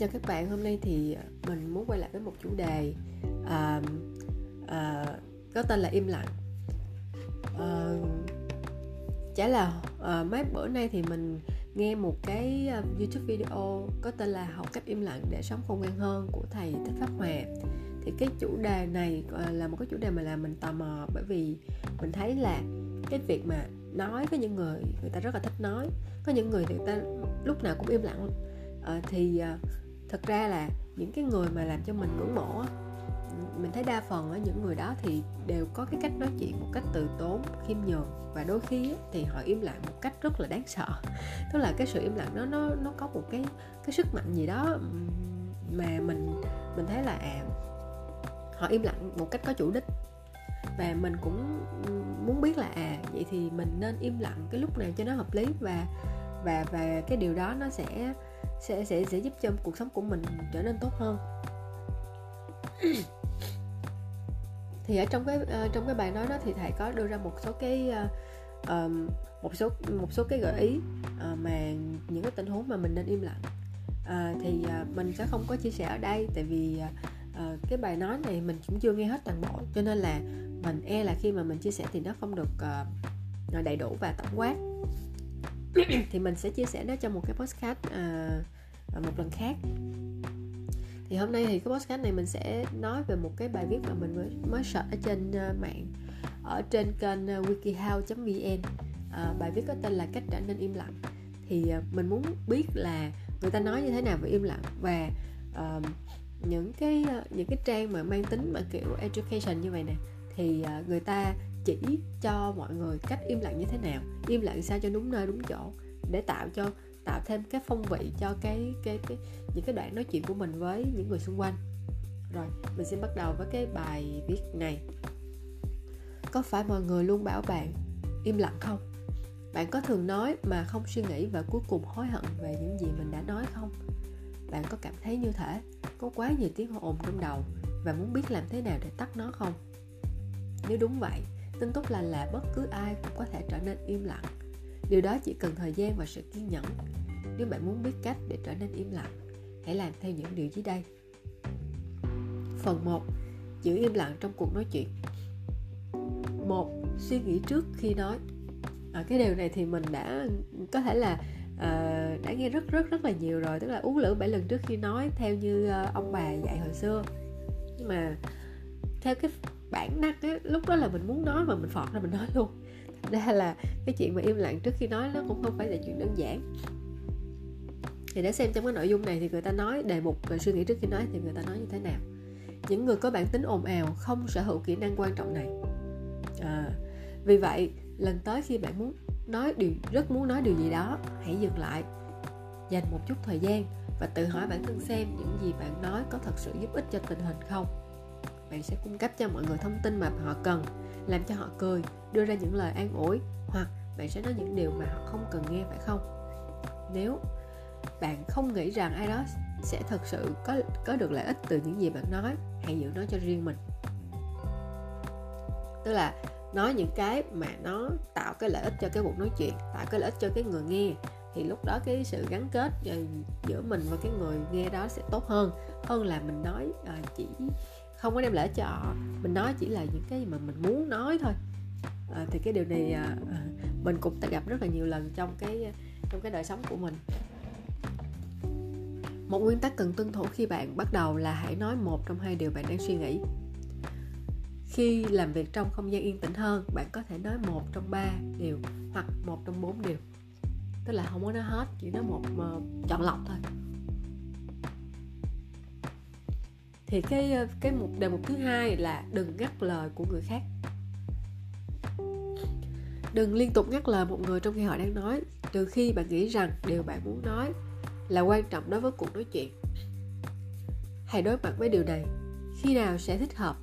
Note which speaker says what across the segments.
Speaker 1: chào các bạn hôm nay thì ờ, mình muốn quay lại với một chủ đề uh, uh, có tên là im lặng. Uh, chả là uh, mấy bữa nay thì mình nghe một cái uh, youtube video có tên là học cách im lặng để sống khôn ngoan hơn của thầy thích pháp hòa. Thì cái chủ đề này uh, là một cái chủ đề mà làm mình tò mò bởi vì mình thấy là cái việc mà nói với những người người ta rất là thích nói. Có những người thì người ta lúc nào cũng im lặng à, thì à, thật ra là những cái người mà làm cho mình ngưỡng mộ mình thấy đa phần ở những người đó thì đều có cái cách nói chuyện một cách từ tốn, khiêm nhường. Và đôi khi thì họ im lặng một cách rất là đáng sợ. Tức là cái sự im lặng đó, nó nó có một cái cái sức mạnh gì đó mà mình mình thấy là à họ im lặng một cách có chủ đích. Và mình cũng muốn biết là à vậy thì mình nên im lặng cái lúc nào cho nó hợp lý và và và cái điều đó nó sẽ sẽ sẽ sẽ giúp cho cuộc sống của mình trở nên tốt hơn. Thì ở trong cái uh, trong cái bài nói đó thì thầy có đưa ra một số cái uh, um, một số một số cái gợi ý uh, mà những cái tình huống mà mình nên im lặng. Uh, thì uh, mình sẽ không có chia sẻ ở đây tại vì uh, cái bài nói này mình cũng chưa nghe hết toàn bộ cho nên là mình e là khi mà mình chia sẻ thì nó không được uh, đầy đủ và tổng quát thì mình sẽ chia sẻ nó trong một cái podcast uh, một lần khác. Thì hôm nay thì cái podcast này mình sẽ nói về một cái bài viết mà mình mới mới search ở trên uh, mạng ở trên kênh uh, wikihow.vn uh, bài viết có tên là cách trở nên im lặng. Thì uh, mình muốn biết là người ta nói như thế nào về im lặng và uh, những cái những cái trang mà mang tính mà kiểu education như vậy nè thì uh, người ta chỉ cho mọi người cách im lặng như thế nào, im lặng sao cho đúng nơi, đúng chỗ, để tạo cho, tạo thêm cái phong vị cho cái cái cái, những cái đoạn nói chuyện của mình với những người xung quanh. Rồi, mình sẽ bắt đầu với cái bài viết này. Có phải mọi người luôn bảo bạn im lặng không? Bạn có thường nói mà không suy nghĩ và cuối cùng hối hận về những gì mình đã nói không? Bạn có cảm thấy như thể có quá nhiều tiếng ồn trong đầu và muốn biết làm thế nào để tắt nó không? Nếu đúng vậy tin tốt lành là bất cứ ai cũng có thể trở nên im lặng. Điều đó chỉ cần thời gian và sự kiên nhẫn. Nếu bạn muốn biết cách để trở nên im lặng hãy làm theo những điều dưới đây. Phần 1 giữ im lặng trong cuộc nói chuyện. Một suy nghĩ trước khi nói. À, cái điều này thì mình đã có thể là uh, đã nghe rất rất rất là nhiều rồi tức là uống lửa bảy lần trước khi nói theo như uh, ông bà dạy hồi xưa. Nhưng mà theo cái bản năng á lúc đó là mình muốn nói mà mình phọt ra mình nói luôn. Ra là cái chuyện mà im lặng trước khi nói nó cũng không phải là chuyện đơn giản. Thì để xem trong cái nội dung này thì người ta nói đề mục về suy nghĩ trước khi nói thì người ta nói như thế nào. Những người có bản tính ồn ào không sở hữu kỹ năng quan trọng này. À, vì vậy lần tới khi bạn muốn nói điều rất muốn nói điều gì đó hãy dừng lại dành một chút thời gian và tự hỏi bản thân xem những gì bạn nói có thật sự giúp ích cho tình hình không bạn sẽ cung cấp cho mọi người thông tin mà họ cần, làm cho họ cười, đưa ra những lời an ủi, hoặc bạn sẽ nói những điều mà họ không cần nghe, phải không? Nếu bạn không nghĩ rằng ai đó sẽ thực sự có có được lợi ích từ những gì bạn nói, hãy giữ nó cho riêng mình. Tức là nói những cái mà nó tạo cái lợi ích cho cái cuộc nói chuyện, tạo cái lợi ích cho cái người nghe, thì lúc đó cái sự gắn kết ờ, giữa mình và cái người nghe đó sẽ tốt hơn hơn là mình nói ờ, chỉ không có đem lợi cho họ. Mình nói chỉ là những cái mà mình muốn nói thôi. À, thì cái điều này à, à mình cũng đã gặp rất là nhiều lần trong cái à, trong cái đời sống của mình. Một nguyên tắc cần tuân thủ khi bạn bắt đầu là hãy nói một trong hai điều bạn đang suy nghĩ. Khi làm việc trong không gian yên tĩnh hơn bạn có thể nói một trong ba điều hoặc một trong bốn điều. Tức là không có nói hết chỉ nói một mà chọn lọc thôi. Thì cái ờ, cái mục, đề mục thứ hai là đừng ngắt lời của người khác. Đừng liên tục ngắt lời một người trong khi họ đang nói. Trừ khi bạn nghĩ rằng điều bạn muốn nói là quan trọng đối với cuộc nói chuyện. Hãy đối mặt với điều này. Khi nào sẽ thích hợp?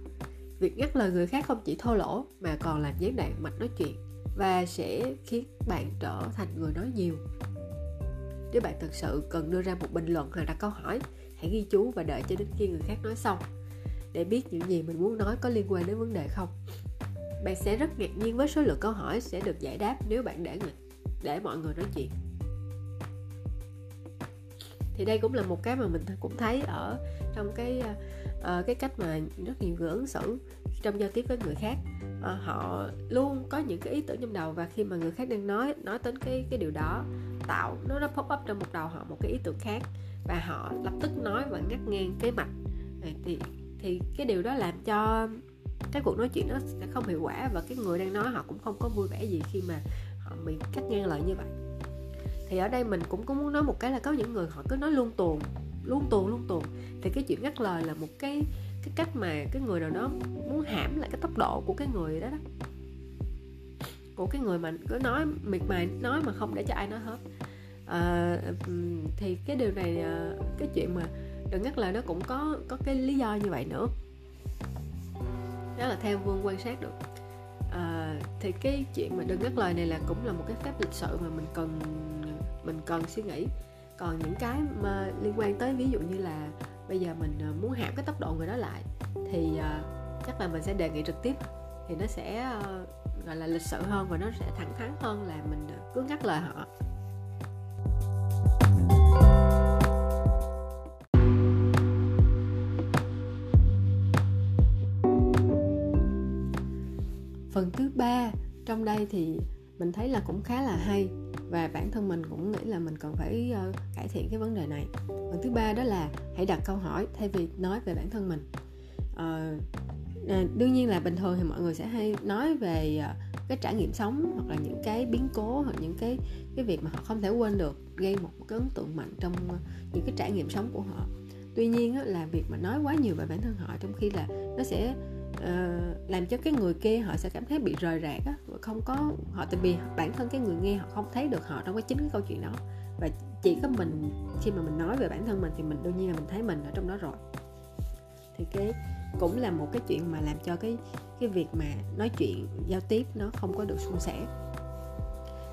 Speaker 1: Việc ngắt lời người khác không chỉ thô lỗ mà còn làm gián đoạn mạch nói chuyện và sẽ khiến bạn trở thành người nói nhiều. Nếu bạn thực sự cần đưa ra một bình luận hoặc đặt câu hỏi hãy ghi chú và đợi cho đến khi người khác nói xong để biết những gì mình muốn nói có liên quan đến vấn đề không. Bạn sẽ rất ngạc nhiên với số lượng câu hỏi sẽ được giải đáp nếu bạn để người để mọi người nói chuyện. Thì đây cũng là một cái mà mình cũng thấy ở trong cái uh, cái cách mà rất nhiều người ứng xử trong giao tiếp với người khác. Uh, họ luôn có những cái ý tưởng trong đầu và khi mà người khác đang nói nói đến cái cái điều đó tạo, nó nó pop up trong một đầu họ một cái ý tưởng khác. Và họ lập tức nói và ngắt ngang kế mạch. Thì thì cái điều đó làm cho cái cuộc nói chuyện nó sẽ không hiệu quả và cái người đang nói họ cũng không có vui vẻ gì khi mà họ bị cắt ngang lời như vậy. Thì ở đây mình cũng có muốn nói một cái là có những người họ cứ nói luôn tuồn luôn tuồn luôn tuồn thì cái chuyện ngắt lời là một cái cái cách mà cái người nào đó muốn hãm lại cái tốc độ của cái người đó đó của cái người mà cứ nói miệt mài nói mà không để cho ai nói hết. À, thì cái điều này ờ, cái chuyện mà đừng ngắt lời nó cũng có có cái lý do như vậy nữa. Đó là theo vương quan sát được. À, thì cái chuyện mà đừng ngắt lời này là cũng là một cái phép lịch sự mà mình cần mình cần suy nghĩ. Còn những cái mà liên quan tới ví dụ như là bây giờ mình muốn hạ cái tốc độ người đó lại thì uh, chắc là mình sẽ đề nghị trực tiếp thì nó sẽ uh, gọi là lịch sự hơn và nó sẽ thẳng thắn hơn là mình cứ ngắt lời họ. Phần thứ ba trong đây thì mình thấy là cũng khá là hay và bản thân mình cũng nghĩ là mình cần phải uh, cải thiện cái vấn đề này. Phần thứ ba đó là hãy đặt câu hỏi thay vì nói về bản thân mình. Uh, à, đương nhiên là bình thường thì mọi người sẽ hay nói về ờ, cái trải nghiệm sống hoặc là những cái biến cố hoặc những cái cái việc mà họ không thể quên được gây một cái ấn tượng mạnh trong ờ, những cái trải nghiệm sống của họ. Tuy nhiên á, là việc mà nói quá nhiều về bản thân họ trong khi là nó sẽ uh, làm cho cái người kia họ sẽ cảm thấy bị rời rạc á không có họ tại vì bản thân cái người nghe họ không thấy được họ trong cái chính cái câu chuyện đó. Và chỉ có mình khi mà mình nói về bản thân mình thì mình đương nhiên là mình thấy mình ở trong đó rồi. Thì cái cũng là một cái chuyện mà làm cho cái cái việc mà nói chuyện giao tiếp nó không có được suôn sẻ.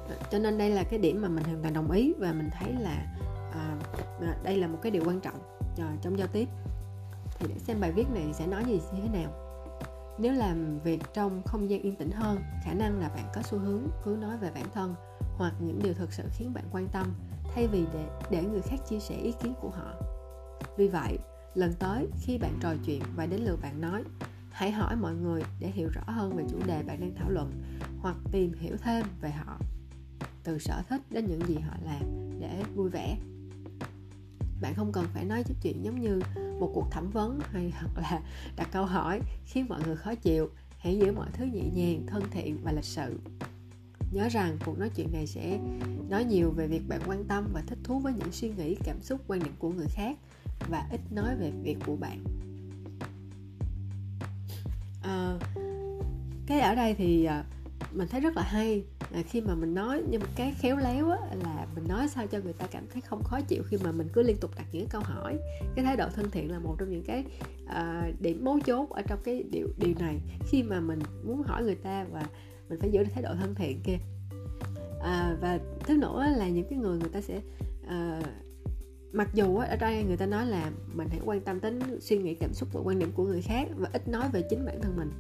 Speaker 1: À, cho nên đây là cái điểm mà mình hoàn toàn đồng ý và mình thấy là à, à, đây là một cái điều quan trọng à, trong giao tiếp. Thì để xem bài viết này sẽ nói gì như thế nào? Nếu làm việc trong không gian yên tĩnh hơn khả năng là bạn có xu hướng cứ nói về bản thân hoặc những điều thực sự khiến bạn quan tâm thay vì để để người khác chia sẻ ý kiến của họ. Vì vậy lần tới, khi bạn trò chuyện và đến lượt bạn nói, hãy hỏi mọi người để hiểu rõ hơn về chủ đề bạn đang thảo luận, hoặc tìm hiểu thêm về họ. Từ sở thích đến những gì họ làm để vui vẻ. Bạn không cần phải nói chuyện giống như một cuộc thẩm vấn hay hoặc là đặt câu hỏi khiến mọi người khó chịu. Hãy giữ mọi thứ nhẹ nhàng, thân thiện và lịch sự. Nhớ rằng cuộc nói chuyện này sẽ nói nhiều về việc bạn quan tâm và thích thú với những suy nghĩ, cảm xúc, quan điểm của người khác và ít nói về việc của bạn. À, cái ở đây thì ờ, mình thấy rất là hay là khi mà mình nói nhưng mà cái khéo léo á, là mình nói sao cho người ta cảm thấy không khó chịu khi mà mình cứ liên tục đặt những câu hỏi. Cái thái độ thân thiện là một trong những cái uh, điểm mấu chốt ở trong cái điều điều này. Khi mà mình muốn hỏi người ta và mình phải giữ được thái độ thân thiện kia. À, và thứ nữa là những cái người người ta sẽ uh, mặc dù ở đây người ta nói là mình hãy quan tâm đến suy nghĩ cảm xúc và quan điểm của người khác và ít nói về chính bản thân mình.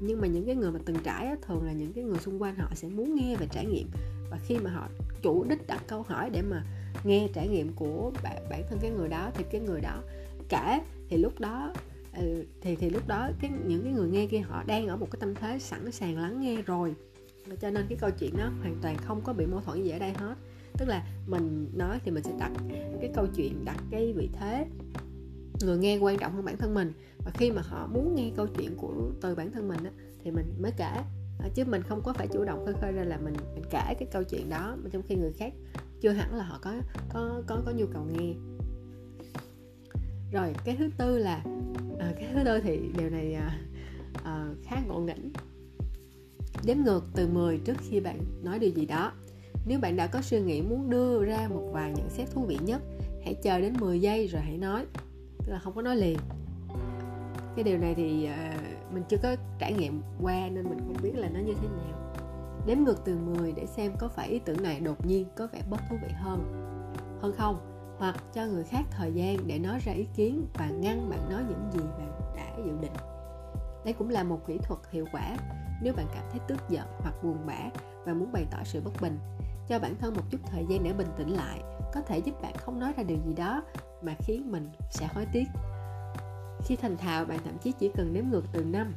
Speaker 1: Nhưng mà những cái người mà từng trải thường là những cái người xung quanh họ sẽ muốn nghe về trải nghiệm. Và khi mà họ chủ đích đặt câu hỏi để mà nghe trải nghiệm của bản, bản thân cái người đó thì cái người đó kể thì lúc đó ừ, thì thì lúc đó cái những cái người nghe kia họ đang ở một cái tâm thế sẵn sàng lắng nghe rồi. Cho nên cái câu chuyện nó hoàn toàn không có bị mâu thuẫn gì ở đây hết tức là mình nói thì mình sẽ đặt cái câu chuyện đặt cái vị thế. Người nghe quan trọng hơn bản thân mình. Và khi mà họ muốn nghe câu chuyện của từ bản thân mình á, thì mình mới kể. Chứ mình không có phải chủ động khơi khơi ra là mình mình kể cái câu chuyện đó mà trong khi người khác chưa hẳn là họ có có có có nhu cầu nghe. Rồi cái thứ tư là à, cái thứ tư thì điều này à, à, khá ngộ nghĩnh. Đếm ngược từ 10 trước khi bạn nói điều gì đó nếu bạn đã có suy nghĩ muốn đưa ra một vài nhận xét thú vị nhất, hãy chờ đến 10 giây rồi hãy nói. Tức là không có nói liền. Cái điều này thì ờ, mình chưa có trải nghiệm qua nên mình không biết là nó như thế nào. Đếm ngược từ 10 để xem có phải ý tưởng này đột nhiên có vẻ bất thú vị hơn hơn không, hoặc cho người khác thời gian để nói ra ý kiến và ngăn bạn nói những gì bạn đã dự định. Đây cũng là một kỹ thuật hiệu quả. Nếu bạn cảm thấy tức giận hoặc buồn bã và muốn bày tỏ sự bất bình cho bản thân một chút thời gian để bình tĩnh lại có thể giúp bạn không nói ra điều gì đó mà khiến mình sẽ hối tiếc. Khi thành thạo bạn thậm chí chỉ cần đếm ngược từ năm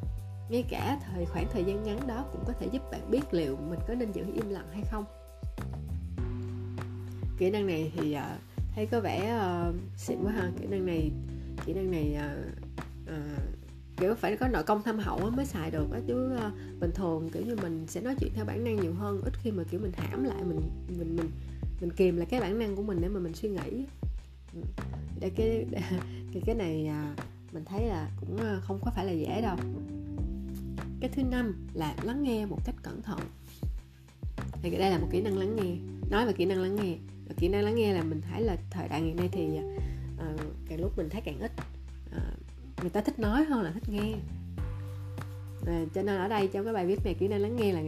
Speaker 1: ngay cả thời khoảng thời gian ngắn đó cũng có thể giúp bạn biết liệu mình có nên giữ im lặng hay không. Kỹ năng này thì uh, thấy có vẻ uh, xịn quá ha. Kỹ năng này kỹ năng này uh, uh, kiểu phải có nội công thâm hậu mới xài được á. Chứ ờ, bình thường kiểu như mình sẽ nói chuyện theo bản năng nhiều hơn. Ít khi mà kiểu mình hãm lại mình mình mình mình kìm lại cái bản năng của mình để mà mình suy nghĩ. Để cái cái cái này à, mình thấy là cũng ờ, không có phải là dễ đâu. Cái thứ năm là lắng nghe một cách cẩn thận. Thì đây là một kỹ năng lắng nghe. Nói về kỹ năng lắng nghe. Và kỹ năng lắng nghe là mình thấy là thời đại ngày nay thì uh, càng lúc mình thấy càng ít người ta thích nói hơn là thích nghe. À, cho nên ở đây trong cái bài viết này kỹ năng lắng nghe là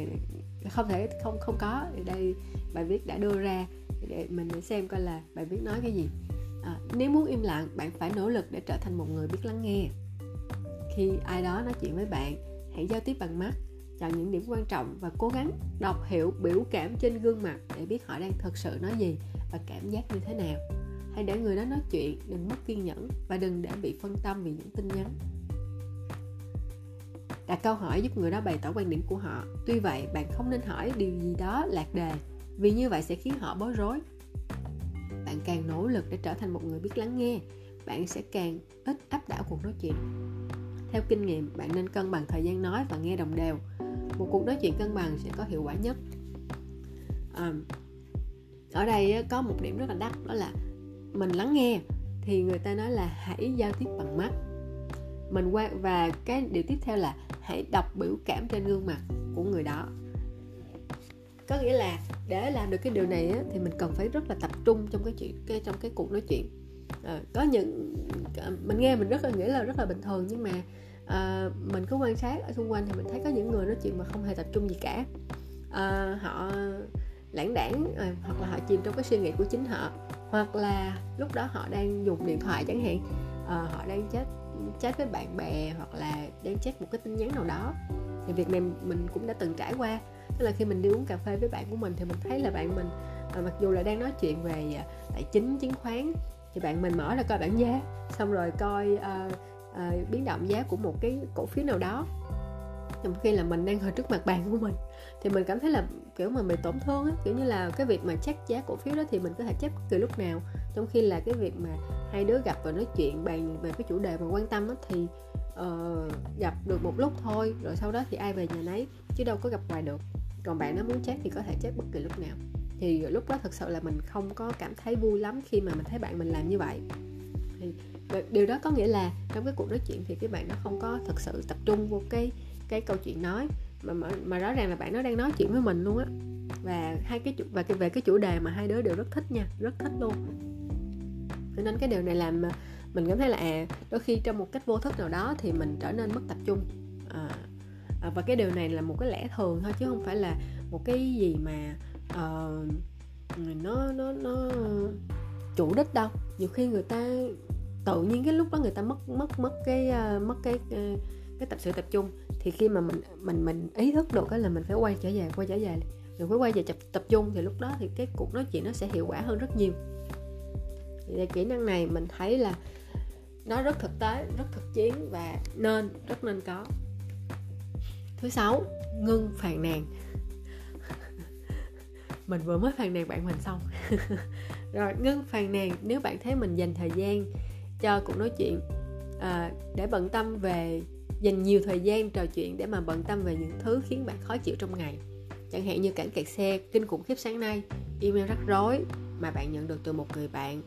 Speaker 1: không thể không không có. Ở đây bài viết đã đưa ra để mình để xem coi là bài viết nói cái gì. À, nếu muốn im lặng bạn phải nỗ lực để trở thành một người biết lắng nghe. Khi ai đó nói chuyện với bạn hãy giao tiếp bằng mắt chọn những điểm quan trọng và cố gắng đọc hiểu biểu cảm trên gương mặt để biết họ đang thực sự nói gì và cảm giác như thế nào hãy để người đó nói chuyện đừng mất kiên nhẫn và đừng để bị phân tâm vì những tin nhắn. Đặt câu hỏi giúp người đó bày tỏ quan điểm của họ. Tuy vậy bạn không nên hỏi điều gì đó lạc đề vì như vậy sẽ khiến họ bối rối. Bạn càng nỗ lực để trở thành một người biết lắng nghe bạn sẽ càng ít áp đảo cuộc nói chuyện. Theo kinh nghiệm bạn nên cân bằng thời gian nói và nghe đồng đều. Một cuộc nói chuyện cân bằng sẽ có hiệu quả nhất. À, ở đây có một điểm rất là đắt đó là mình lắng nghe thì người ta nói là hãy giao tiếp bằng mắt. Mình qua và cái điều tiếp theo là hãy đọc biểu cảm trên gương mặt của người đó. Có nghĩa là để làm được cái điều này á, thì mình cần phải rất là tập trung trong cái chuyện cái trong cái cuộc nói chuyện. À, có những ờ, mình nghe mình rất là nghĩ là rất là bình thường nhưng mà à, mình cứ quan sát ở xung quanh thì mình thấy có những người nói chuyện mà không hề tập trung gì cả. À, họ lãng đảng à, hoặc là họ chìm trong cái suy nghĩ của chính họ hoặc là lúc đó họ đang dùng điện thoại chẳng hạn à, họ đang chat chat với bạn bè hoặc là đang chat một cái tin nhắn nào đó. Thì việc này mình cũng đã từng trải qua. Tức là khi mình đi uống cà phê với bạn của mình thì mình thấy là bạn mình à, mặc dù là đang nói chuyện về ờ, tài chính chứng khoán thì bạn mình mở ra coi bảng giá xong rồi coi uh, uh, biến động giá của một cái cổ phiếu nào đó. Trong khi là mình đang ngồi trước mặt bàn của mình thì mình cảm thấy là kiểu mà bị tổn thương á kiểu như là cái việc mà check giá cổ phiếu đó thì mình có thể check từ lúc nào. Trong khi là cái việc mà hai đứa gặp và nói chuyện bàn về cái chủ đề mà quan tâm ấy, thì uh, gặp được một lúc thôi rồi sau đó thì ai về nhà nấy chứ đâu có gặp hoài được. Còn bạn nó muốn check thì có thể check bất kỳ lúc nào. Thì lúc đó thật sự là mình không có cảm thấy vui lắm khi mà mình thấy bạn mình làm như vậy. Thì điều đó có nghĩa là trong cái cuộc nói chuyện thì cái bạn nó không có thật sự tập trung vô cái cái câu chuyện nói mà mà, mà rõ ràng là bạn nó đang nói chuyện với mình luôn á. Và hai cái và cái về cái chủ đề mà hai đứa đều rất thích nha rất thích luôn. Cho nên cái điều này làm mình cảm thấy là à đôi khi trong một cách vô thức nào đó thì mình trở nên mất tập trung. À, à, và cái điều này là một cái lẽ thường thôi chứ không phải là một cái gì mà uh, nó nó nó chủ đích đâu. Nhiều khi người ta tự nhiên cái lúc đó người ta mất mất mất cái uh, mất cái uh, cái tập sự tập trung thì khi mà mình mình mình ý thức được là mình phải quay trở về quay trở về. Mình phải quay về tập tập trung thì lúc đó thì cái cuộc nói chuyện nó sẽ hiệu quả hơn rất nhiều. Thì kỹ năng này mình thấy là nó rất thực tế rất thực chiến và nên rất nên có. Thứ sáu ngưng phàn nàn. Mình vừa mới phàn nàn bạn mình xong. Rồi ngưng phàn nàn nếu bạn thấy mình dành thời gian cho cuộc nói chuyện à, để bận tâm về dành nhiều thời gian trò chuyện để mà bận tâm về những thứ khiến bạn khó chịu trong ngày. Chẳng hạn như cảnh kẹt xe, kinh khủng khiếp sáng nay, email rắc rối mà bạn nhận được từ một người bạn.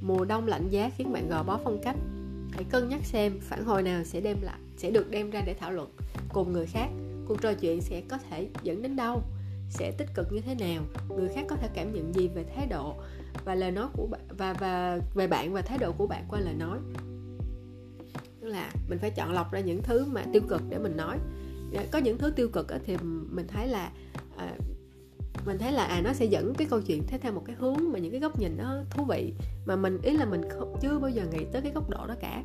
Speaker 1: Mùa đông lạnh giá khiến bạn gò bó phong cách. Hãy cân nhắc xem phản hồi nào sẽ đem lại, sẽ được đem ra để thảo luận cùng người khác. Cuộc trò chuyện sẽ có thể dẫn đến đâu? Sẽ tích cực như thế nào? Người khác có thể cảm nhận gì về thái độ và lời nói của bạn, và và, về bạn và thái độ của bạn qua lời nói? Tức là mình phải chọn lọc ra những thứ mà tiêu cực để mình nói. Dạ, có những thứ tiêu cực thì mình thấy là à, mình thấy là à nó sẽ dẫn cái câu chuyện theo theo một cái hướng mà những cái góc nhìn nó thú vị mà mình ý là mình không chưa bao giờ nghĩ tới cái góc độ đó cả.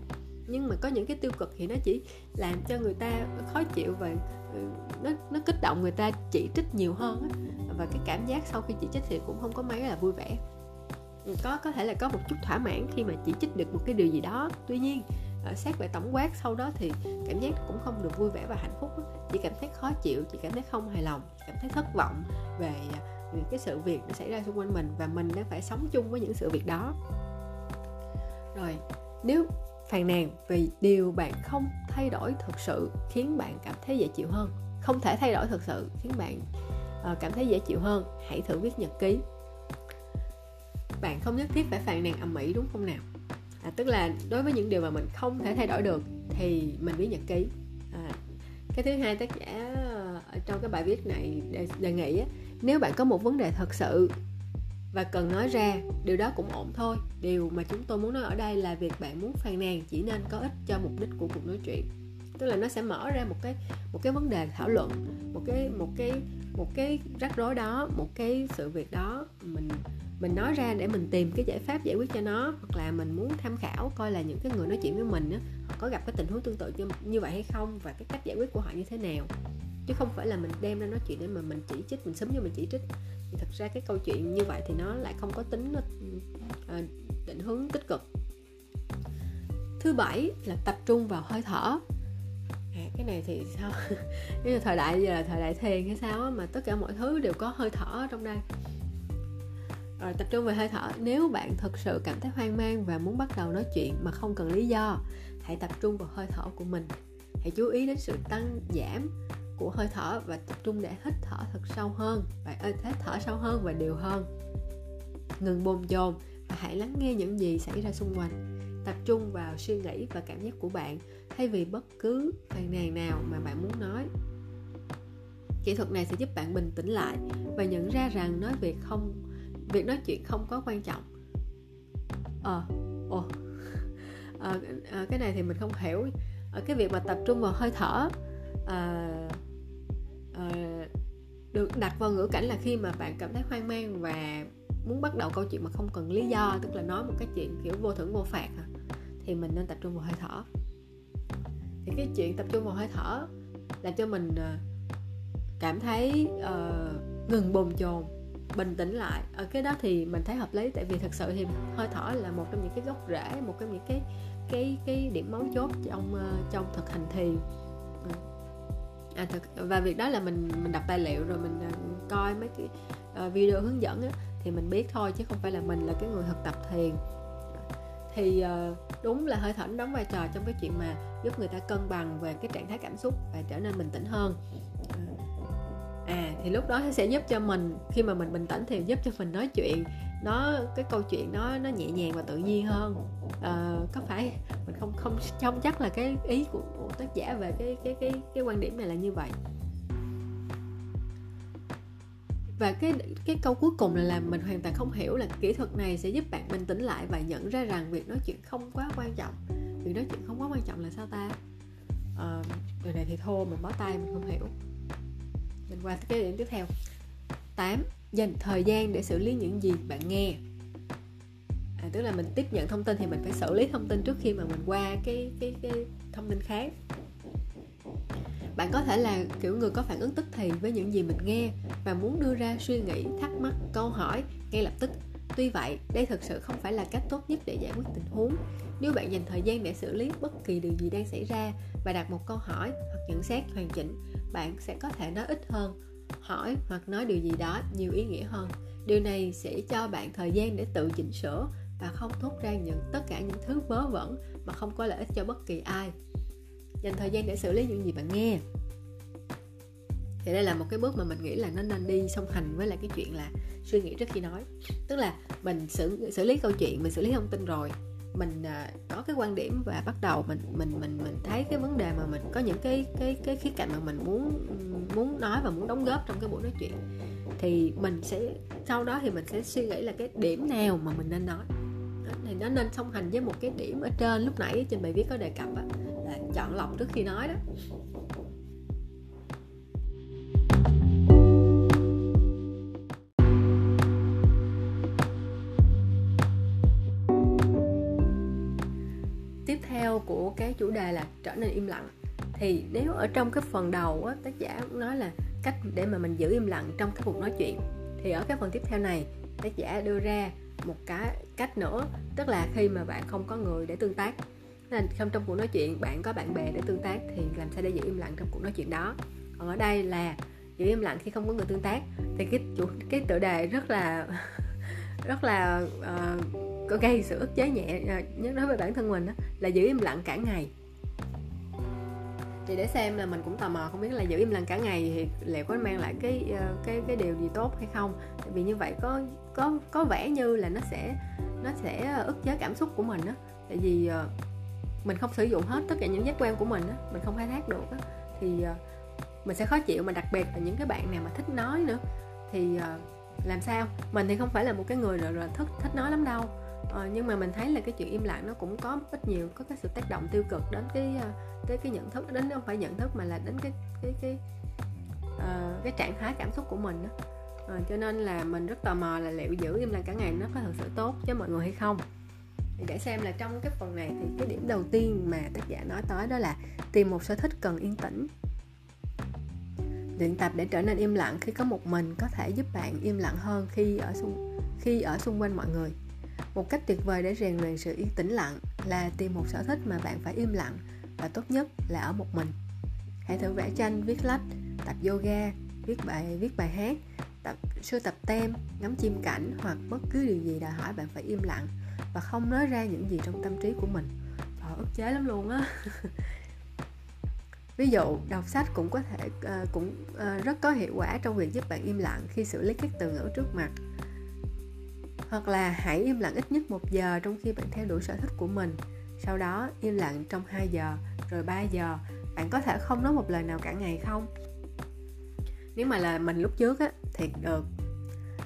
Speaker 1: Nhưng mà có những cái tiêu cực thì nó chỉ làm cho người ta khó chịu và ừ, nó nó kích động người ta chỉ trích nhiều hơn và cái cảm giác sau khi chỉ trích thì cũng không có mấy là vui vẻ. Có có thể là có một chút thỏa mãn khi mà chỉ trích được một cái điều gì đó. Tuy nhiên Ờ, xét về tổng quát sau đó thì cảm giác cũng không được vui vẻ và hạnh phúc chỉ cảm thấy khó chịu, chỉ cảm thấy không hài lòng, cảm thấy thất vọng về những cái sự việc đã xảy ra xung quanh mình và mình đã phải sống chung với những sự việc đó. Rồi, nếu phàn nàn vì điều bạn không thay đổi thực sự khiến bạn cảm thấy dễ chịu hơn, không thể thay đổi thực sự khiến bạn ờ, cảm thấy dễ chịu hơn, hãy thử viết nhật ký. Bạn không nhất thiết phải phàn nàn ầm ĩ đúng không nào? À, tức là đối với những điều mà mình không thể thay đổi được thì mình viết nhật ký. À, cái thứ hai tác giả ờ, ở trong cái bài viết này đề, đề nghị á, nếu bạn có một vấn đề thật sự và cần nói ra điều đó cũng ổn thôi. Điều mà chúng tôi muốn nói ở đây là việc bạn muốn phàn nàn chỉ nên có ích cho mục đích của cuộc nói chuyện tức là nó sẽ mở ra một cái một cái vấn đề thảo luận một cái một cái một cái rắc rối đó một cái sự việc đó. Mình mình nói ra để mình tìm cái giải pháp giải quyết cho nó hoặc là mình muốn tham khảo coi là những cái người nói chuyện với mình á, họ có gặp cái tình huống tương tự như, như vậy hay không và cái cách giải quyết của họ như thế nào. Chứ không phải là mình đem ra nói chuyện để mà mình chỉ trích mình sớm như mình chỉ trích. Thì thật ra cái câu chuyện như vậy thì nó lại không có tính uh, định hướng tích cực. Thứ bảy là tập trung vào hơi thở à, cái này thì sao? Như thời đại giờ là thời đại thiền hay sao mà tất cả mọi thứ đều có hơi thở ở trong đây. Rồi tập trung về hơi thở. Nếu bạn thực sự cảm thấy hoang mang và muốn bắt đầu nói chuyện mà không cần lý do hãy tập trung vào hơi thở của mình. Hãy chú ý đến sự tăng giảm của hơi thở và tập trung để hít thở thật sâu hơn. Và hít thở sâu hơn và đều hơn. Ngừng bồn chồn và hãy lắng nghe những gì xảy ra xung quanh tập trung vào suy nghĩ và cảm giác của bạn thay vì bất cứ phàn nàn nào mà bạn muốn nói. Kỹ thuật này sẽ giúp bạn bình tĩnh lại và nhận ra rằng nói việc không việc nói chuyện không có quan trọng. Ờ ồ. À, à, cái này thì mình không hiểu. À, cái việc mà tập trung vào hơi thở à, à, được đặt vào ngữ cảnh là khi mà bạn cảm thấy hoang mang và muốn bắt đầu câu chuyện mà không cần lý do tức là nói một cái chuyện kiểu vô thưởng vô phạt à, thì mình nên tập trung vào hơi thở. Thì cái chuyện tập trung vào hơi thở là cho mình ờ, cảm thấy uh, ngừng bồn chồn bình tĩnh lại. Ở cái đó thì mình thấy hợp lý tại vì thật sự thì hơi thở là một trong những cái gốc rễ một trong những cái cái cái điểm mấu chốt trong uh, trong thực hành thiền à, à, thực, và việc đó là mình mình đọc tài liệu rồi mình uh, coi mấy cái uh, video hướng dẫn á, thì mình biết thôi chứ không phải là mình là cái người thực tập thiền thì ờ, đúng là hơi thở đóng vai trò trong cái chuyện mà giúp người ta cân bằng về cái trạng thái cảm xúc và trở nên bình tĩnh hơn. À thì lúc đó sẽ giúp cho mình khi mà mình bình tĩnh thì giúp cho mình nói chuyện nó cái câu chuyện nó nó nhẹ nhàng và tự nhiên hơn. À, có phải mình không không không chắc là cái ý của, của tác giả về cái cái cái cái quan điểm này là như vậy và cái cái câu cuối cùng là làm mình hoàn toàn không hiểu là kỹ thuật này sẽ giúp bạn bình tĩnh lại và nhận ra rằng việc nói chuyện không quá quan trọng. Việc nói chuyện không quá quan trọng là sao ta? À, người này thì thô mình bó tay mình không hiểu. Mình qua cái điểm tiếp theo. 8. Dành thời gian để xử lý những gì bạn nghe. À, Tức là mình tiếp nhận thông tin thì mình phải xử lý thông tin trước khi mà mình qua cái cái cái thông tin khác bạn có thể là, kiểu, người có phản ứng tức thì với những gì mình nghe và muốn đưa ra suy nghĩ, thắc mắc, câu hỏi ngay lập tức. Tuy vậy, đây thực sự không phải là cách tốt nhất để giải quyết tình huống. Nếu bạn dành thời gian để xử lý bất kỳ điều gì đang xảy ra và đặt một câu hỏi hoặc nhận xét hoàn chỉnh, bạn sẽ có thể nói ít hơn, hỏi hoặc nói điều gì đó nhiều ý nghĩa hơn. Điều này sẽ cho bạn thời gian để tự chỉnh sửa và không thốt ra những, tất cả những thứ vớ vẩn mà không có lợi ích cho bất kỳ ai dành thời gian để xử lý những gì bạn nghe. Thì đây là một cái bước mà mình nghĩ là nó nên đi song hành với lại cái chuyện là suy nghĩ trước khi nói. Tức là mình xử xử lý câu chuyện mình xử lý thông tin rồi mình à, có cái quan điểm và bắt đầu mình mình mình mình thấy cái vấn đề mà mình có những cái cái cái khía cạnh mà mình muốn muốn nói và muốn đóng góp trong cái buổi nói chuyện thì mình sẽ sau đó thì mình sẽ suy nghĩ là cái điểm nào mà mình nên nói. Thì nó nên song hành với một cái điểm ở trên lúc nãy trên bài viết có đề cập á, chọn lọc trước khi nói đó. Tiếp theo của cái chủ đề là trở nên im lặng. Thì nếu ở trong cái phần đầu á, tác giả nói là cách để mà mình giữ im lặng trong cái cuộc nói chuyện thì ở cái phần tiếp theo này tác giả đưa ra một cái cách nữa tức là khi mà bạn không có người để tương tác nên không trong cuộc nói chuyện bạn có bạn bè để tương tác thì làm sao để giữ im lặng trong cuộc nói chuyện đó? Còn ở đây là giữ im lặng khi không có người tương tác. Thì cái chủ cái tựa đề rất là rất là uh, có gây sự ức chế nhẹ uh, đối với bản thân mình đó, là giữ im lặng cả ngày. Thì để xem là mình cũng tò mò không biết là giữ im lặng cả ngày thì liệu có mang lại cái uh, cái cái điều gì tốt hay không? Tại vì như vậy có có có vẻ như là nó sẽ nó sẽ ức chế cảm xúc của mình đó tại vì uh, mình không sử dụng hết tất cả những giác quan của mình á mình không khai thác được á thì ờ, mình sẽ khó chịu. Mà đặc biệt là những cái bạn nào mà thích nói nữa thì ờ, làm sao? Mình thì không phải là một cái người là, thích thích nói lắm đâu. Ờ, nhưng mà mình thấy là cái chuyện im lặng nó cũng có ít nhiều có cái sự tác động tiêu cực đến cái uh, tới cái nhận thức đến không phải nhận thức mà là đến cái cái cái uh, cái trạng thái cảm xúc của mình đó. Uh, cho nên là mình rất tò mò là liệu giữ im lặng cả ngày nó có thực sự tốt cho mọi người hay không? Để xem là trong cái phần này thì cái điểm đầu tiên mà tác giả nói tới đó là tìm một sở thích cần yên tĩnh. Luyện tập để trở nên im lặng khi có một mình có thể giúp bạn im lặng hơn khi ở xung, khi ở xung quanh mọi người. Một cách tuyệt vời để rèn luyện sự yên tĩnh lặng là tìm một sở thích mà bạn phải im lặng và tốt nhất là ở một mình. Hãy thử vẽ tranh, viết lách, tập yoga, viết bài viết bài hát, tập, sưu tập tem, ngắm chim cảnh hoặc bất cứ điều gì đòi hỏi bạn phải im lặng và không nói ra những gì trong tâm trí của mình. Họ ức chế lắm luôn á. Ví dụ đọc sách cũng có thể uh, cũng uh, rất có hiệu quả trong việc giúp bạn im lặng khi xử lý các từ ngữ trước mặt. Hoặc là hãy im lặng ít nhất một giờ trong khi bạn theo đuổi sở thích của mình. Sau đó im lặng trong 2 giờ rồi 3 giờ. Bạn có thể không nói một lời nào cả ngày không? Nếu mà là mình lúc trước á thì được.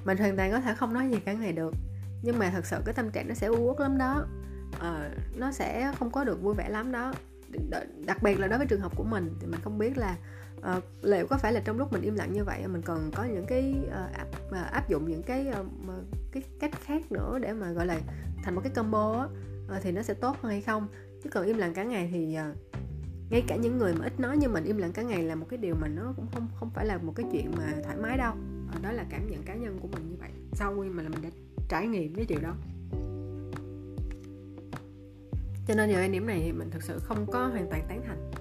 Speaker 1: Mình hoàn toàn có thể không nói gì cả ngày được nhưng mà thật sự cái tâm trạng nó sẽ u uất lắm đó. À, nó sẽ không có được vui vẻ lắm đó. Đặc biệt là đối với trường hợp của mình thì mình không biết là uh, liệu có phải là trong lúc mình im lặng như vậy mình còn có những cái uh, áp, uh, áp dụng những cái uh, cái cách khác nữa để mà gọi là thành một cái combo á uh, thì nó sẽ tốt hơn hay không? Chứ còn im lặng cả ngày thì uh, ngay cả những người mà ít nói như mình im lặng cả ngày là một cái điều mà nó cũng không không phải là một cái chuyện mà thoải mái đâu. Uh, đó là cảm nhận cá nhân của mình như vậy sau khi mà là mình đã trải nghiệm cái điều đó. Cho nên giờ điểm này thì mình thực sự không có hoàn toàn tán thành.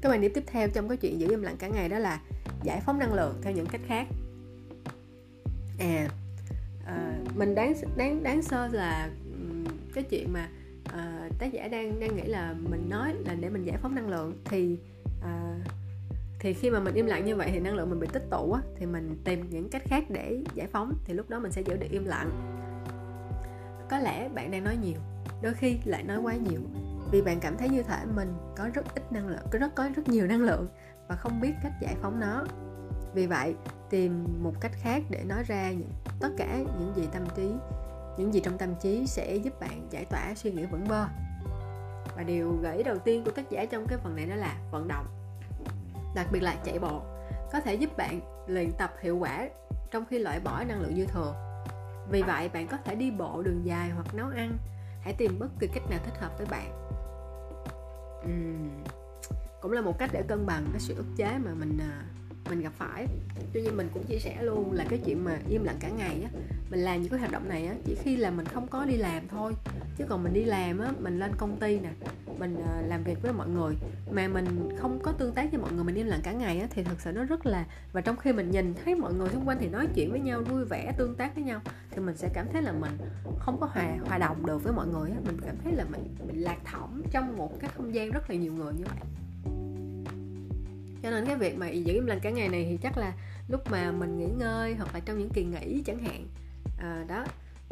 Speaker 1: Cái bài điểm tiếp theo trong cái chuyện giữ im lặng cả ngày đó là giải phóng năng lượng theo những cách khác. À, à mình đáng đáng đáng sơ là cái chuyện mà à, tác giả đang đang nghĩ là mình nói là để mình giải phóng năng lượng thì à, thì khi mà mình im lặng như vậy thì năng lượng mình bị tích tụ á, thì mình tìm những cách khác để giải phóng thì lúc đó mình sẽ giữ được im lặng. Có lẽ bạn đang nói nhiều đôi khi lại nói quá nhiều vì bạn cảm thấy như thể mình có rất ít năng lượng có rất có rất nhiều năng lượng và không biết cách giải phóng nó. Vì vậy tìm một cách khác để nói ra những, tất cả những gì tâm trí những gì trong tâm trí sẽ giúp bạn giải tỏa suy nghĩ vững bơ. Và điều gợi ý đầu tiên của tác giả trong cái phần này đó là vận động đặc biệt là chạy bộ có thể giúp bạn luyện tập hiệu quả trong khi loại bỏ năng lượng dư thừa. Vì vậy bạn có thể đi bộ đường dài hoặc nấu ăn. Hãy tìm bất kỳ cách nào thích hợp với bạn. Uhm, cũng là một cách để cân bằng cái sự ức chế mà mình à, mình gặp phải. Tuy nhiên mình cũng chia sẻ luôn là cái chuyện mà im lặng cả ngày á, mình làm những cái hoạt động này á, chỉ khi là mình không có đi làm thôi. Chứ còn mình đi làm á, mình lên công ty nè, mình ờ, làm việc với mọi người, mà mình không có tương tác với mọi người, mình im lặng cả ngày á, thì thật sự nó rất là, và trong khi mình nhìn thấy mọi người xung quanh thì nói chuyện với nhau, vui vẻ, tương tác với nhau, thì mình sẽ cảm thấy là mình không có hòa hòa đồng được với mọi người á. Mình cảm thấy là mình mình lạc thỏng trong một cái không gian rất là nhiều người như vậy cho nên cái việc mà giữ im lặng cả ngày này thì chắc là lúc mà mình nghỉ ngơi hoặc là trong những kỳ nghỉ chẳng hạn. À, đó.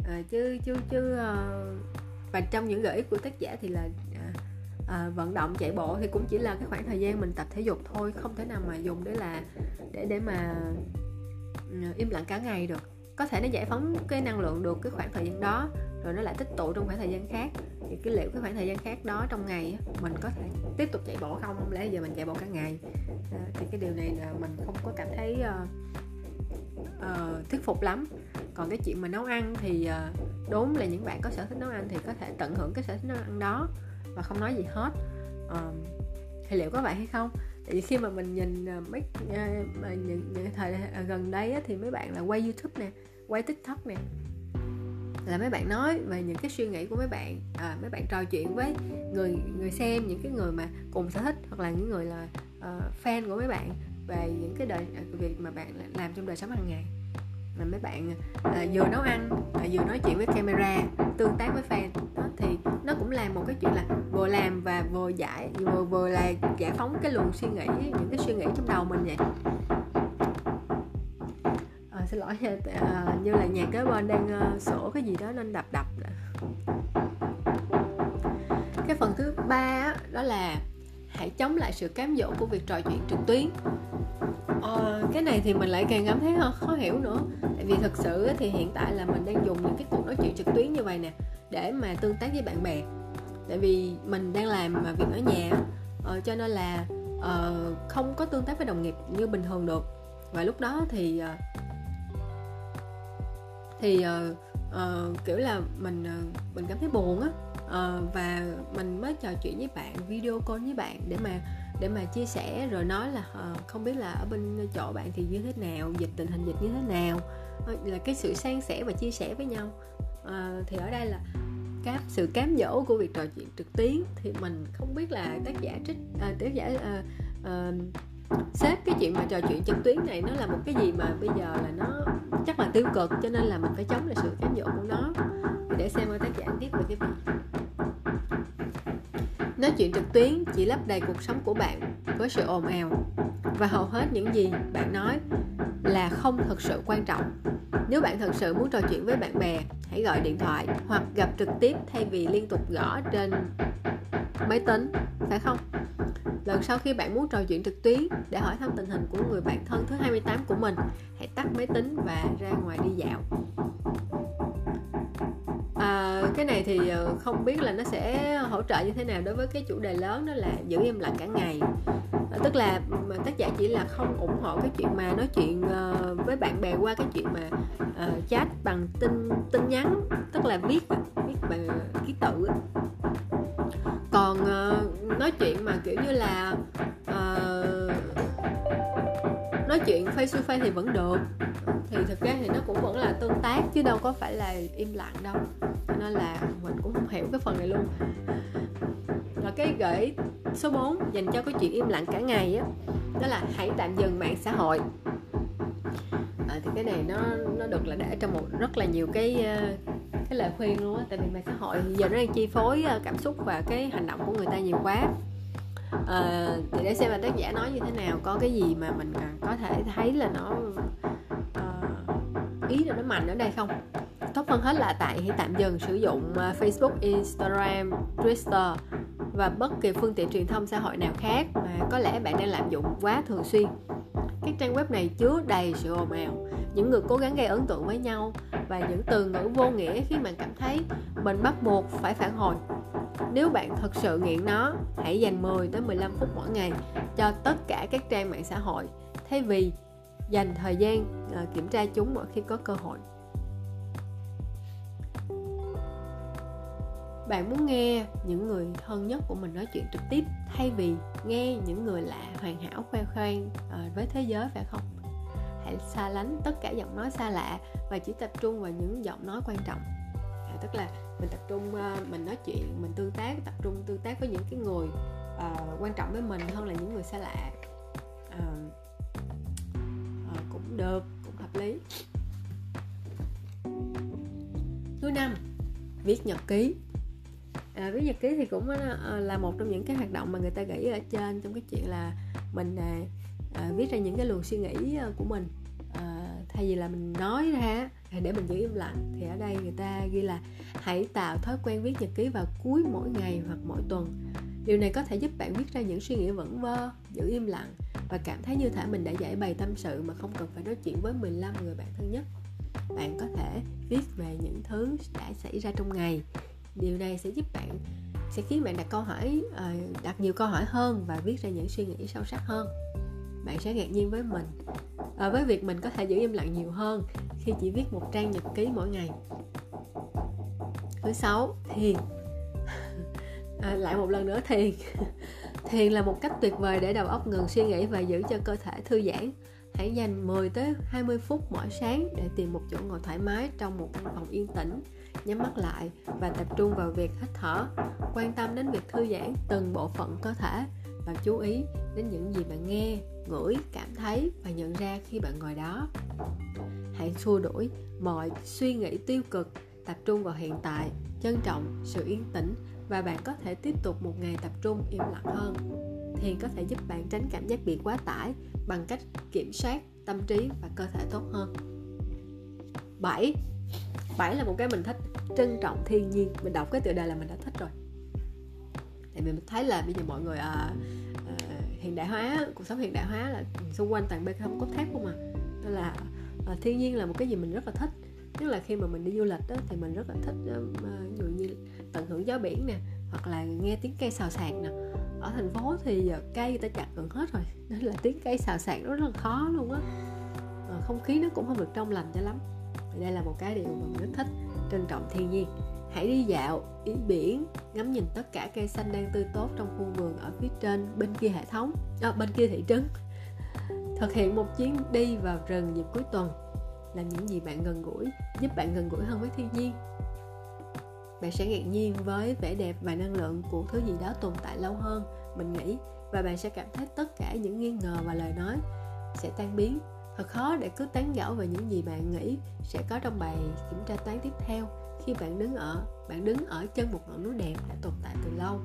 Speaker 1: À, chứ chứ chứ à, và trong những gợi ý của tác giả thì là à, à, vận động chạy bộ thì cũng chỉ là cái khoảng thời gian mình tập thể dục thôi không thể nào mà dùng để là để để mà ừ, im lặng cả ngày được có thể nó giải phóng cái năng lượng được cái khoảng thời gian đó rồi nó lại tích tụ trong khoảng thời gian khác. Thì cái liệu cái khoảng thời gian khác đó trong ngày mình có thể tiếp tục chạy bộ không? Không lẽ giờ mình chạy bộ cả ngày? À, thì cái điều này là mình không có cảm thấy uh, uh, thuyết phục lắm. Còn cái chuyện mà nấu ăn thì uh, đúng là những bạn có sở thích nấu ăn thì có thể tận hưởng cái sở thích nấu ăn đó và không nói gì hết. Uh, thì liệu có vậy hay không? Tại vì khi mà mình nhìn à, mấy à, mà những, những thời à, gần đây á, thì mấy bạn là quay youtube nè quay tiktok nè. Là mấy bạn nói về những cái suy nghĩ của mấy bạn à, mấy bạn trò chuyện với người người xem những cái người mà cùng sở thích hoặc là những người là uh, fan của mấy bạn về những cái đời việc mà bạn làm trong đời sống hàng ngày mà mấy bạn à, vừa nấu ăn à, vừa nói chuyện với camera tương tác với fan. Đó thì nó cũng là một cái chuyện là vừa làm và vừa giải vừa vừa là giải phóng cái luồng suy nghĩ những cái suy nghĩ trong đầu mình vậy. À, xin lỗi à, à như là nhà kế bên đang uh, sổ cái gì đó nên đập đập. Cái phần thứ ba đó là hãy chống lại sự cám dỗ của việc trò chuyện trực tuyến ờ, cái này thì mình lại càng cảm thấy khó hiểu nữa. Tại vì thực sự thì hiện tại là mình đang dùng những cái cuộc nói chuyện trực tuyến như vậy nè để mà tương tác với bạn bè. Tại vì mình đang làm việc ở nhà ờ, cho nên là ờ, không có tương tác với đồng nghiệp như bình thường được. Và lúc đó thì ờ, thì uh, uh, kiểu là mình uh, mình cảm thấy buồn á. Uh, và mình mới trò chuyện với bạn video call với bạn để mà để mà chia sẻ rồi nói là uh, không biết là ở bên chỗ bạn thì như thế nào dịch tình hình dịch như thế nào. Uh, là cái sự san sẻ và chia sẻ với nhau. Uh, thì ở đây là các sự cám dỗ của việc trò chuyện trực tuyến. Thì mình không biết là tác giả trích uh, tác giả uh, uh, xếp cái chuyện mà trò chuyện trực tuyến này nó là một cái gì mà bây giờ là nó chắc là tiêu cực cho nên là mình phải chống lại sự cám dỗ của nó. Để xem tác giả tiếp về cái việc Nói chuyện trực tuyến chỉ lấp đầy cuộc sống của bạn với sự ồn ào và hầu hết những gì bạn nói là không thực sự quan trọng. Nếu bạn thật sự muốn trò chuyện với bạn bè, hãy gọi điện thoại hoặc gặp trực tiếp thay vì liên tục gõ trên máy tính, phải không? Lần sau khi bạn muốn trò chuyện trực tuyến để hỏi thăm tình hình của người bạn thân thứ 28 của mình, hãy tắt máy tính và ra ngoài đi dạo cái này thì ờ, không biết là nó sẽ hỗ trợ như thế nào đối với cái chủ đề lớn đó là giữ im lặng cả ngày. Ờ, tức là tác giả chỉ là không ủng hộ cái chuyện mà nói chuyện ờ, với bạn bè qua cái chuyện mà uh, chat bằng tin tin nhắn tức là viết viết bằng ký tự còn uh, nói chuyện mà kiểu như là uh, nói chuyện face to face thì vẫn được. Thì thực ra thì nó cũng vẫn là tương tác chứ đâu có phải là im lặng đâu. Nên là mình cũng không hiểu cái phần này luôn. Và cái gợi số 4 dành cho cái chuyện im lặng cả ngày á đó là hãy tạm dừng mạng xã hội. À, thì cái này nó nó được là để trong một rất là nhiều cái ờ, cái lời khuyên luôn á. Tại vì mạng xã hội giờ nó đang chi phối ờ, cảm xúc và cái hành động của người ta nhiều quá à, thì để xem là tác giả nói như thế nào có cái gì mà mình có thể thấy là nó uh, ý là nó mạnh ở đây không tốt hơn hết là tại hãy tạm dừng sử dụng ờ, Facebook, Instagram, Twitter và bất kỳ phương tiện truyền thông xã hội nào khác mà có lẽ bạn đang lạm dụng quá thường xuyên. Các trang web này chứa đầy sự ồn ào, những người cố gắng gây ấn tượng với nhau và những từ ngữ vô nghĩa khiến bạn cảm thấy mình bắt buộc phải phản hồi. Nếu bạn thật sự nghiện nó, hãy dành 10 đến 15 phút mỗi ngày cho tất cả các trang mạng xã hội thay vì dành thời gian ờ, kiểm tra chúng mỗi khi có cơ hội. Bạn muốn nghe những người thân nhất của mình nói chuyện trực tiếp thay vì nghe những người lạ hoàn hảo khoe khoang ờ, với thế giới phải không? Hãy xa lánh tất cả giọng nói xa lạ và chỉ tập trung vào những giọng nói quan trọng. À, tức là mình tập trung ờ, mình nói chuyện mình tương tác tập trung tương tác với những cái người uh, quan trọng với mình hơn là những người xa lạ. Uh, uh, cũng được cũng hợp lý. Thứ năm viết nhật ký à, viết nhật ký thì cũng ờ, ờ, là một trong những cái hoạt động mà người ta gợi ý ở trên trong cái chuyện là mình à, à, viết ra những cái luồng suy nghĩ ờ, của mình. À, thay vì là mình nói ra để mình giữ im lặng thì ở đây người ta ghi là hãy tạo thói quen viết nhật ký vào cuối mỗi ngày hoặc mỗi tuần. Điều này có thể giúp bạn viết ra những suy nghĩ vẩn vơ giữ im lặng và cảm thấy như thể mình đã giải bày tâm sự mà không cần phải nói chuyện với 15 người bạn thân nhất. Bạn có thể viết về những thứ đã xảy ra trong ngày điều này sẽ giúp bạn sẽ khiến bạn đặt câu hỏi ờ, đặt nhiều câu hỏi hơn và viết ra những suy nghĩ sâu sắc hơn. Bạn sẽ ngạc nhiên với mình à, với việc mình có thể giữ im lặng nhiều hơn khi chỉ viết một trang nhật ký mỗi ngày. Thứ sáu thiền. À, lại một lần nữa thiền. Thiền là một cách tuyệt vời để đầu óc ngừng suy nghĩ và giữ cho cơ thể thư giãn. Hãy dành 10 tới 20 phút mỗi sáng để tìm một chỗ ngồi thoải mái trong một căn phòng yên tĩnh nhắm mắt lại và tập trung vào việc hít thở, quan tâm đến việc thư giãn từng bộ phận cơ thể và chú ý đến những gì bạn nghe, ngửi, cảm thấy và nhận ra khi bạn ngồi đó. Hãy xua đuổi mọi suy nghĩ tiêu cực, tập trung vào hiện tại, trân trọng sự yên tĩnh và bạn có thể tiếp tục một ngày tập trung im lặng hơn. Thiền có thể giúp bạn tránh cảm giác bị quá tải bằng cách kiểm soát tâm trí và cơ thể tốt hơn. 7 bảy là một cái mình thích trân trọng thiên nhiên. Mình đọc cái tựa đề là mình đã thích rồi. Tại vì mình thấy là bây giờ mọi người à, à, hiện đại hóa cuộc sống hiện đại hóa là xung quanh toàn bê không có thép không à. Nên là à, thiên nhiên là một cái gì mình rất là thích. Nhất là khi mà mình đi du lịch đó, thì mình rất là thích ví dụ như tận hưởng gió biển nè hoặc là nghe tiếng cây xào xạc nè. Ở thành phố thì cây người ta chặt gần hết rồi nên là tiếng cây xào xạc nó rất là khó luôn á. À, không khí nó cũng không được trong lành cho lắm thì đây là một cái điều mà mình rất thích trân trọng thiên nhiên. Hãy đi dạo đi biển ngắm nhìn tất cả cây xanh đang tươi tốt trong khu vườn ở phía trên bên kia hệ thống à, bên kia thị trấn. Thực hiện một chuyến đi vào rừng dịp cuối tuần. Là những gì bạn gần gũi giúp bạn gần gũi hơn với thiên nhiên. Bạn sẽ ngạc nhiên với vẻ đẹp và năng lượng của thứ gì đó tồn tại lâu hơn mình nghĩ và bạn sẽ cảm thấy tất cả những nghi ngờ và lời nói sẽ tan biến thật khó để cứ tán gẫu về những gì bạn nghĩ sẽ có trong bài kiểm tra toán tiếp theo khi bạn đứng ở, bạn đứng ở chân một ngọn núi đẹp đã tồn tại từ lâu.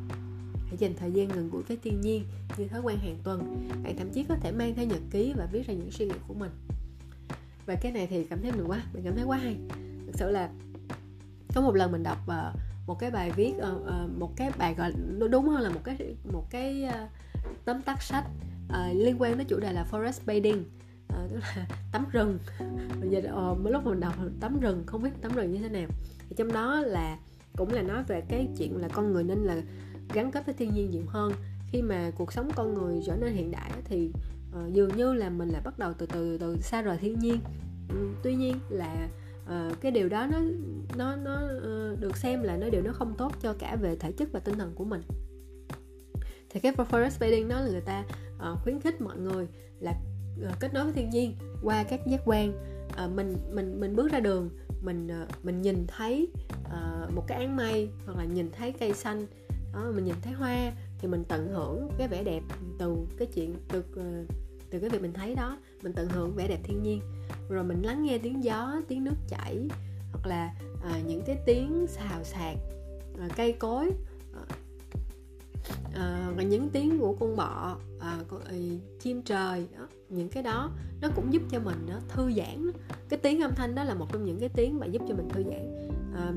Speaker 1: Hãy dành thời gian gần gũi với thiên nhiên như thói quen hàng tuần, bạn thậm chí có thể mang theo nhật ký và viết ra những suy nghĩ của mình. Và cái này thì cảm thấy mình quá, mình cảm thấy quá hay. Thực sự là có một lần mình đọc ờ, một cái bài viết ờ, ờ, một cái bài gọi đúng hơn là một cái một cái tóm tắt sách liên quan đến chủ đề là forest bathing à, tức là tắm rừng. Bây giờ ờ, mới lúc mình đọc tắm rừng không biết tắm rừng như thế nào. Thì trong đó là cũng là nói về cái chuyện là con người nên là gắn kết với thiên nhiên nhiều hơn. Khi mà cuộc sống con người trở nên hiện đại thì uh, dường như là mình lại bắt đầu từ từ từ xa rời thiên nhiên. Ừ, tuy nhiên là uh, cái điều đó nó nó nó uh, được xem là nó điều nó không tốt cho cả về thể chất và tinh thần của mình. Thì cái forest bathing đó là người ta uh, khuyến khích mọi người là Ờ, kết nối với thiên nhiên qua các giác quan. À, mình mình mình bước ra đường mình ờ, mình nhìn thấy uh, một cái áng mây hoặc là nhìn thấy cây xanh. Đó mình nhìn thấy hoa thì mình tận hưởng cái vẻ đẹp từ cái chuyện từ từ cái việc mình thấy đó. Mình tận hưởng vẻ đẹp thiên nhiên. Rồi mình lắng nghe tiếng gió tiếng nước chảy hoặc là à, những cái tiếng xào xạc à, cây cối à, và những tiếng của con bọ à, con, à, chim trời đó, những cái đó nó cũng giúp cho mình đó, thư giãn. Cái tiếng âm thanh đó là một trong những cái tiếng mà giúp cho mình thư giãn. À,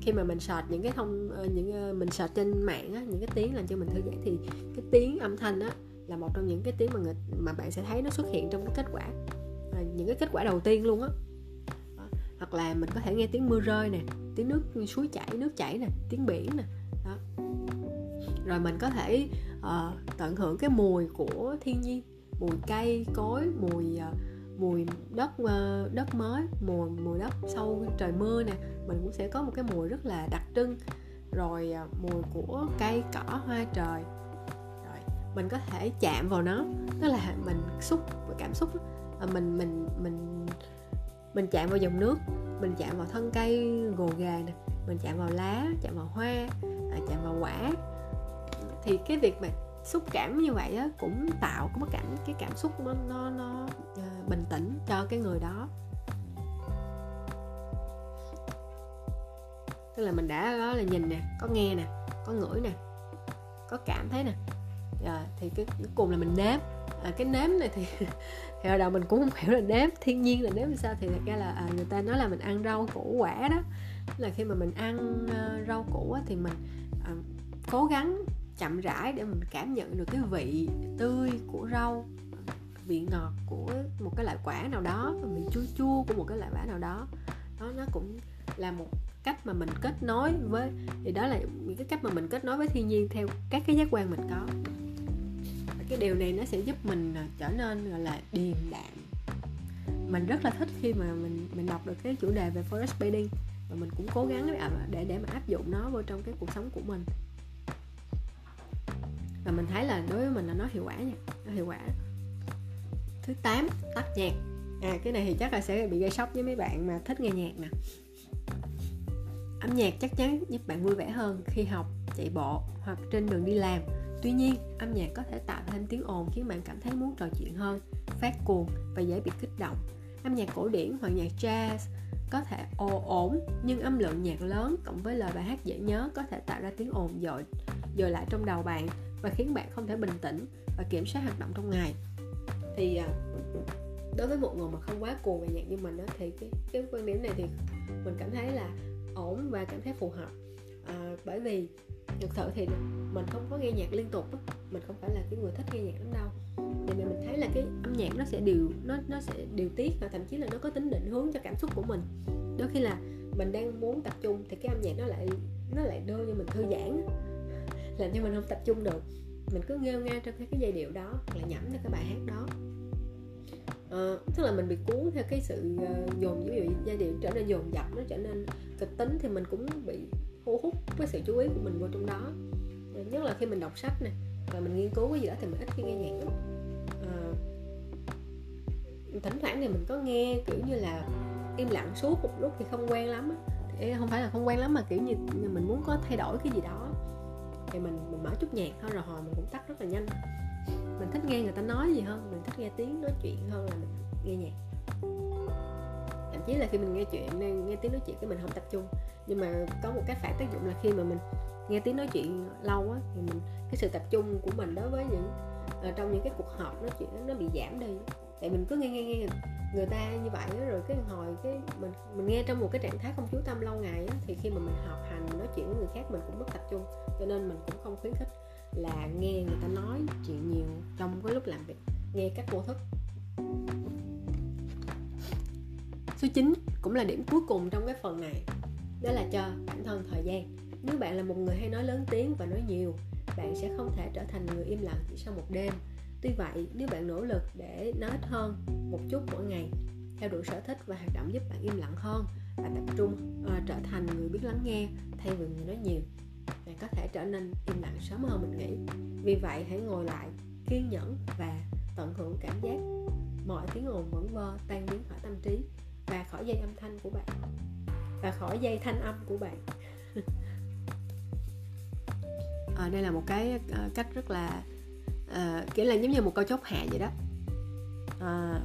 Speaker 1: khi mà mình search những cái thông ờ, những mình search trên mạng á, những cái tiếng làm cho mình thư giãn thì cái tiếng âm thanh á là một trong những cái tiếng mà người, mà bạn sẽ thấy nó xuất hiện trong cái kết quả à, những cái kết quả đầu tiên luôn á. Hoặc là mình có thể nghe tiếng mưa rơi nè tiếng nước suối chảy nước chảy nè tiếng biển nè đó rồi mình có thể uh, tận hưởng cái mùi của thiên nhiên mùi cây cối mùi uh, mùi đất uh, đất mới mùi mùi đất sau trời mưa nè. Mình cũng sẽ có một cái mùi rất là đặc trưng. Rồi uh, mùi của cây cỏ hoa trời. Rồi mình có thể chạm vào nó tức là mình xúc và cảm xúc uh, mình mình mình mình chạm vào dòng nước mình chạm vào thân cây gồ ghề nè mình chạm vào lá chạm vào hoa à, chạm vào quả thì cái việc mà xúc cảm như vậy á, cũng tạo có cảm cái cảm xúc nó nó, nó uh, bình tĩnh cho cái người đó. Tức là mình đã đó là nhìn nè có nghe nè có ngửi nè có cảm thấy nè. Rồi thì cái cuối cùng là mình nếm. À, cái nếm này thì thì đầu mình cũng không hiểu là nếm thiên nhiên là nếm làm sao. Thì thật ra là à, người ta nói là mình ăn rau củ quả đó. Là khi mà mình ăn uh, rau củ á, thì mình uh, cố gắng chậm rãi để mình cảm nhận được cái vị tươi của rau vị ngọt của một cái loại quả nào đó và vị chua chua của một cái loại quả nào đó. Đó nó cũng là một cách mà mình kết nối với thì đó là những cái cách mà mình kết nối với thiên nhiên theo các cái giác quan mình có. Cái điều này nó sẽ giúp mình à, trở nên gọi là điềm đạm. Mình rất là thích khi mà mình mình đọc được cái chủ đề về forest bathing và mình cũng cố gắng để à, để, để mà áp dụng nó vào trong cái cuộc sống của mình và mình thấy là đối với mình là nó hiệu quả nha, nó hiệu quả. Thứ 8 tắt nhạc. À cái này thì chắc là sẽ bị gây sốc với mấy bạn mà thích nghe nhạc nè. Âm nhạc chắc chắn giúp bạn vui vẻ hơn khi học, chạy bộ hoặc trên đường đi làm. Tuy nhiên, âm nhạc có thể tạo thêm tiếng ồn khiến bạn cảm thấy muốn trò chuyện hơn, phát cuồng và dễ bị kích động. Âm nhạc cổ điển hoặc nhạc jazz có thể ồ ổn, nhưng âm lượng nhạc lớn cộng với lời bài hát dễ nhớ có thể tạo ra tiếng ồn dội dội lại trong đầu bạn và khiến bạn không thể bình tĩnh và kiểm soát hoạt động trong ngày. Thì à, đối với một người mà không quá cuồng về nhạc như mình đó, thì cái cái quan điểm này thì mình cảm thấy là ổn và cảm thấy phù hợp. À, bởi vì thực sự thì mình không có nghe nhạc liên tục mình không phải là cái người thích nghe nhạc lắm đâu. Nhưng mà mình thấy là cái âm nhạc nó sẽ điều nó nó sẽ điều tiết và thậm chí là nó có tính định hướng cho cảm xúc của mình. Đôi khi là mình đang muốn tập trung thì cái âm nhạc nó lại nó lại đưa cho mình thư giãn làm cho mình không tập trung được. Mình cứ nghêu nga trong cái, cái giai điệu đó hoặc là nhẩm theo cái bài hát đó. À, tức là mình bị cuốn theo cái sự uh, dồn ví dụ giai điệu trở nên dồn dập nó trở nên kịch tính thì mình cũng bị thu hút với sự chú ý của mình vô trong đó. Ờ, nhất là khi mình đọc sách này và mình nghiên cứu cái gì đó thì mình ít khi nghe nhạc lắm. À, thỉnh thoảng thì mình có nghe kiểu như là im lặng suốt một lúc thì không quen lắm á. Không phải là không quen lắm mà kiểu như mình muốn có thay đổi cái gì đó thì mình mình mở chút nhạc thôi, rồi hồi mình cũng tắt rất là nhanh. Mình thích nghe người ta nói gì hơn, mình thích nghe tiếng nói chuyện hơn là mình nghe nhạc. Thậm chí là khi mình nghe chuyện nên nghe tiếng nói chuyện cái mình không tập trung. Nhưng mà có một cái phản tác dụng là khi mà mình nghe tiếng nói chuyện lâu á, thì mình, cái sự tập trung của mình đối với những ờ, trong những cái cuộc họp nói chuyện nó bị giảm đi tại mình cứ nghe nghe nghe người ta như vậy đó, rồi cái hồi cái mình mình nghe trong một cái trạng thái không chú tâm lâu ngày đó, thì khi mà mình học hành nói chuyện với người khác mình cũng mất tập trung. Cho nên mình cũng không khuyến khích là nghe người ta nói chuyện nhiều trong cái lúc làm việc nghe cách vô thức. Số 9 cũng là điểm cuối cùng trong cái phần này đó là cho bản thân thời gian. Nếu bạn là một người hay nói lớn tiếng và nói nhiều bạn sẽ không thể trở thành người im lặng chỉ sau một đêm tuy vậy nếu bạn nỗ lực để nói ít hơn một chút mỗi ngày theo đuổi sở thích và hoạt động giúp bạn im lặng hơn và tập trung uh, trở thành người biết lắng nghe thay vì người nói nhiều bạn có thể trở nên im lặng sớm hơn mình nghĩ. Vì vậy hãy ngồi lại kiên nhẫn và tận hưởng cảm giác mọi tiếng ồn vẩn vơ tan biến khỏi tâm trí và khỏi dây âm thanh của bạn và khỏi dây thanh âm của bạn. À, đây là một cái uh, cách rất là uh, kiểu là giống như một câu chốt hạ vậy đó. À,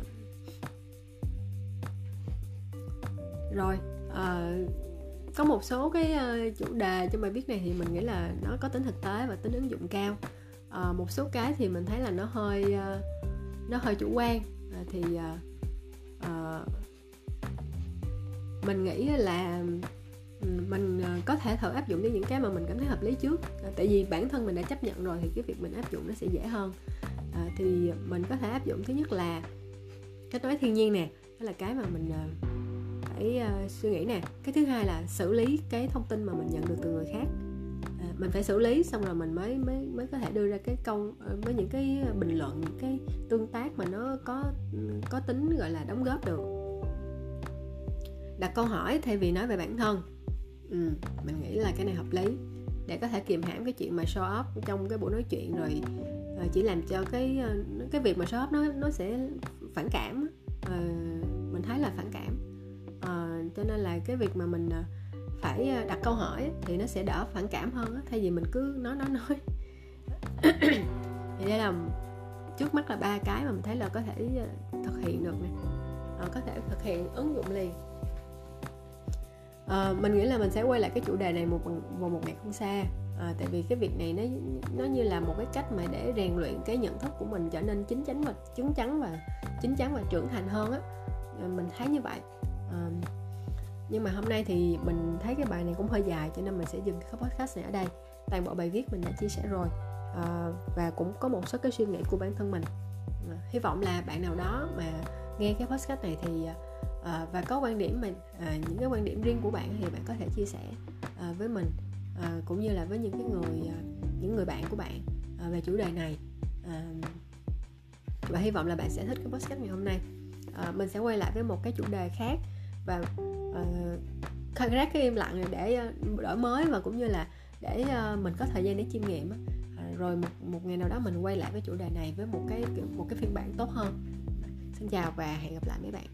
Speaker 1: rồi à, có một số cái chủ đề trong bài viết này thì mình nghĩ là nó có tính thực tế và tính ứng dụng cao. À, một số cái thì mình thấy là nó hơi nó hơi chủ quan. À, thì à, mình nghĩ là mình ờ, có thể thử áp dụng đến những cái mà mình cảm thấy hợp lý trước. Ờ, tại vì bản thân mình đã chấp nhận rồi thì cái việc mình áp dụng nó sẽ dễ hơn. À, thì mình có thể áp dụng thứ nhất là kết nối thiên nhiên nè đó là cái mà mình phải uh, suy nghĩ nè. Cái thứ hai là xử lý cái thông tin mà mình nhận được từ người khác. À, mình phải xử lý xong rồi mình mới mới mới có thể đưa ra cái câu với những cái bình luận những cái tương tác mà nó có có tính gọi là đóng góp được. Đặt câu hỏi thay vì nói về bản thân ừ, mình nghĩ là cái này hợp lý. Để có thể kiềm hãm cái chuyện mà show off trong cái buổi nói chuyện rồi ờ, chỉ làm cho cái ờ, cái việc mà show off nó nó sẽ phản cảm à, mình thấy là phản cảm. À, cho nên là cái việc mà mình phải đặt câu hỏi thì nó sẽ đỡ phản cảm hơn thay vì mình cứ nói nói nói. Thì đây là trước mắt là ba cái mà mình thấy là có thể thực hiện được nè. À, có thể thực hiện ứng dụng liền à, mình nghĩ là mình sẽ quay lại cái chủ đề này một vào một ngày không xa. À, tại vì cái việc này nó nó như là một cái cách mà để rèn luyện cái nhận thức của mình trở nên chín chắn và chứng chắn và chín chắn và trưởng thành hơn á. À, mình thấy như vậy. À, nhưng mà hôm nay thì mình thấy cái bài này cũng hơi dài cho nên mình sẽ dừng cái podcast này ở đây. Toàn bộ bài viết mình đã chia sẻ rồi. À, và cũng có một số cái suy nghĩ của bản thân mình. À, hy vọng là bạn nào đó mà nghe cái podcast này thì à, và có quan điểm mà à, những cái quan điểm riêng của bạn thì bạn có thể chia sẻ à, với mình à, cũng như là với những cái người à, những người bạn của bạn à, về chủ đề này. À, và hy vọng là bạn sẽ thích cái podcast ngày hôm nay. À, mình sẽ quay lại với một cái chủ đề khác và uh, rác cái im lặng để đổi mới và cũng như là để mình có thời gian để chiêm nghiệm rồi một một ngày nào đó mình quay lại với chủ đề này với một cái một cái phiên bản tốt hơn. Xin chào và hẹn gặp lại mấy bạn.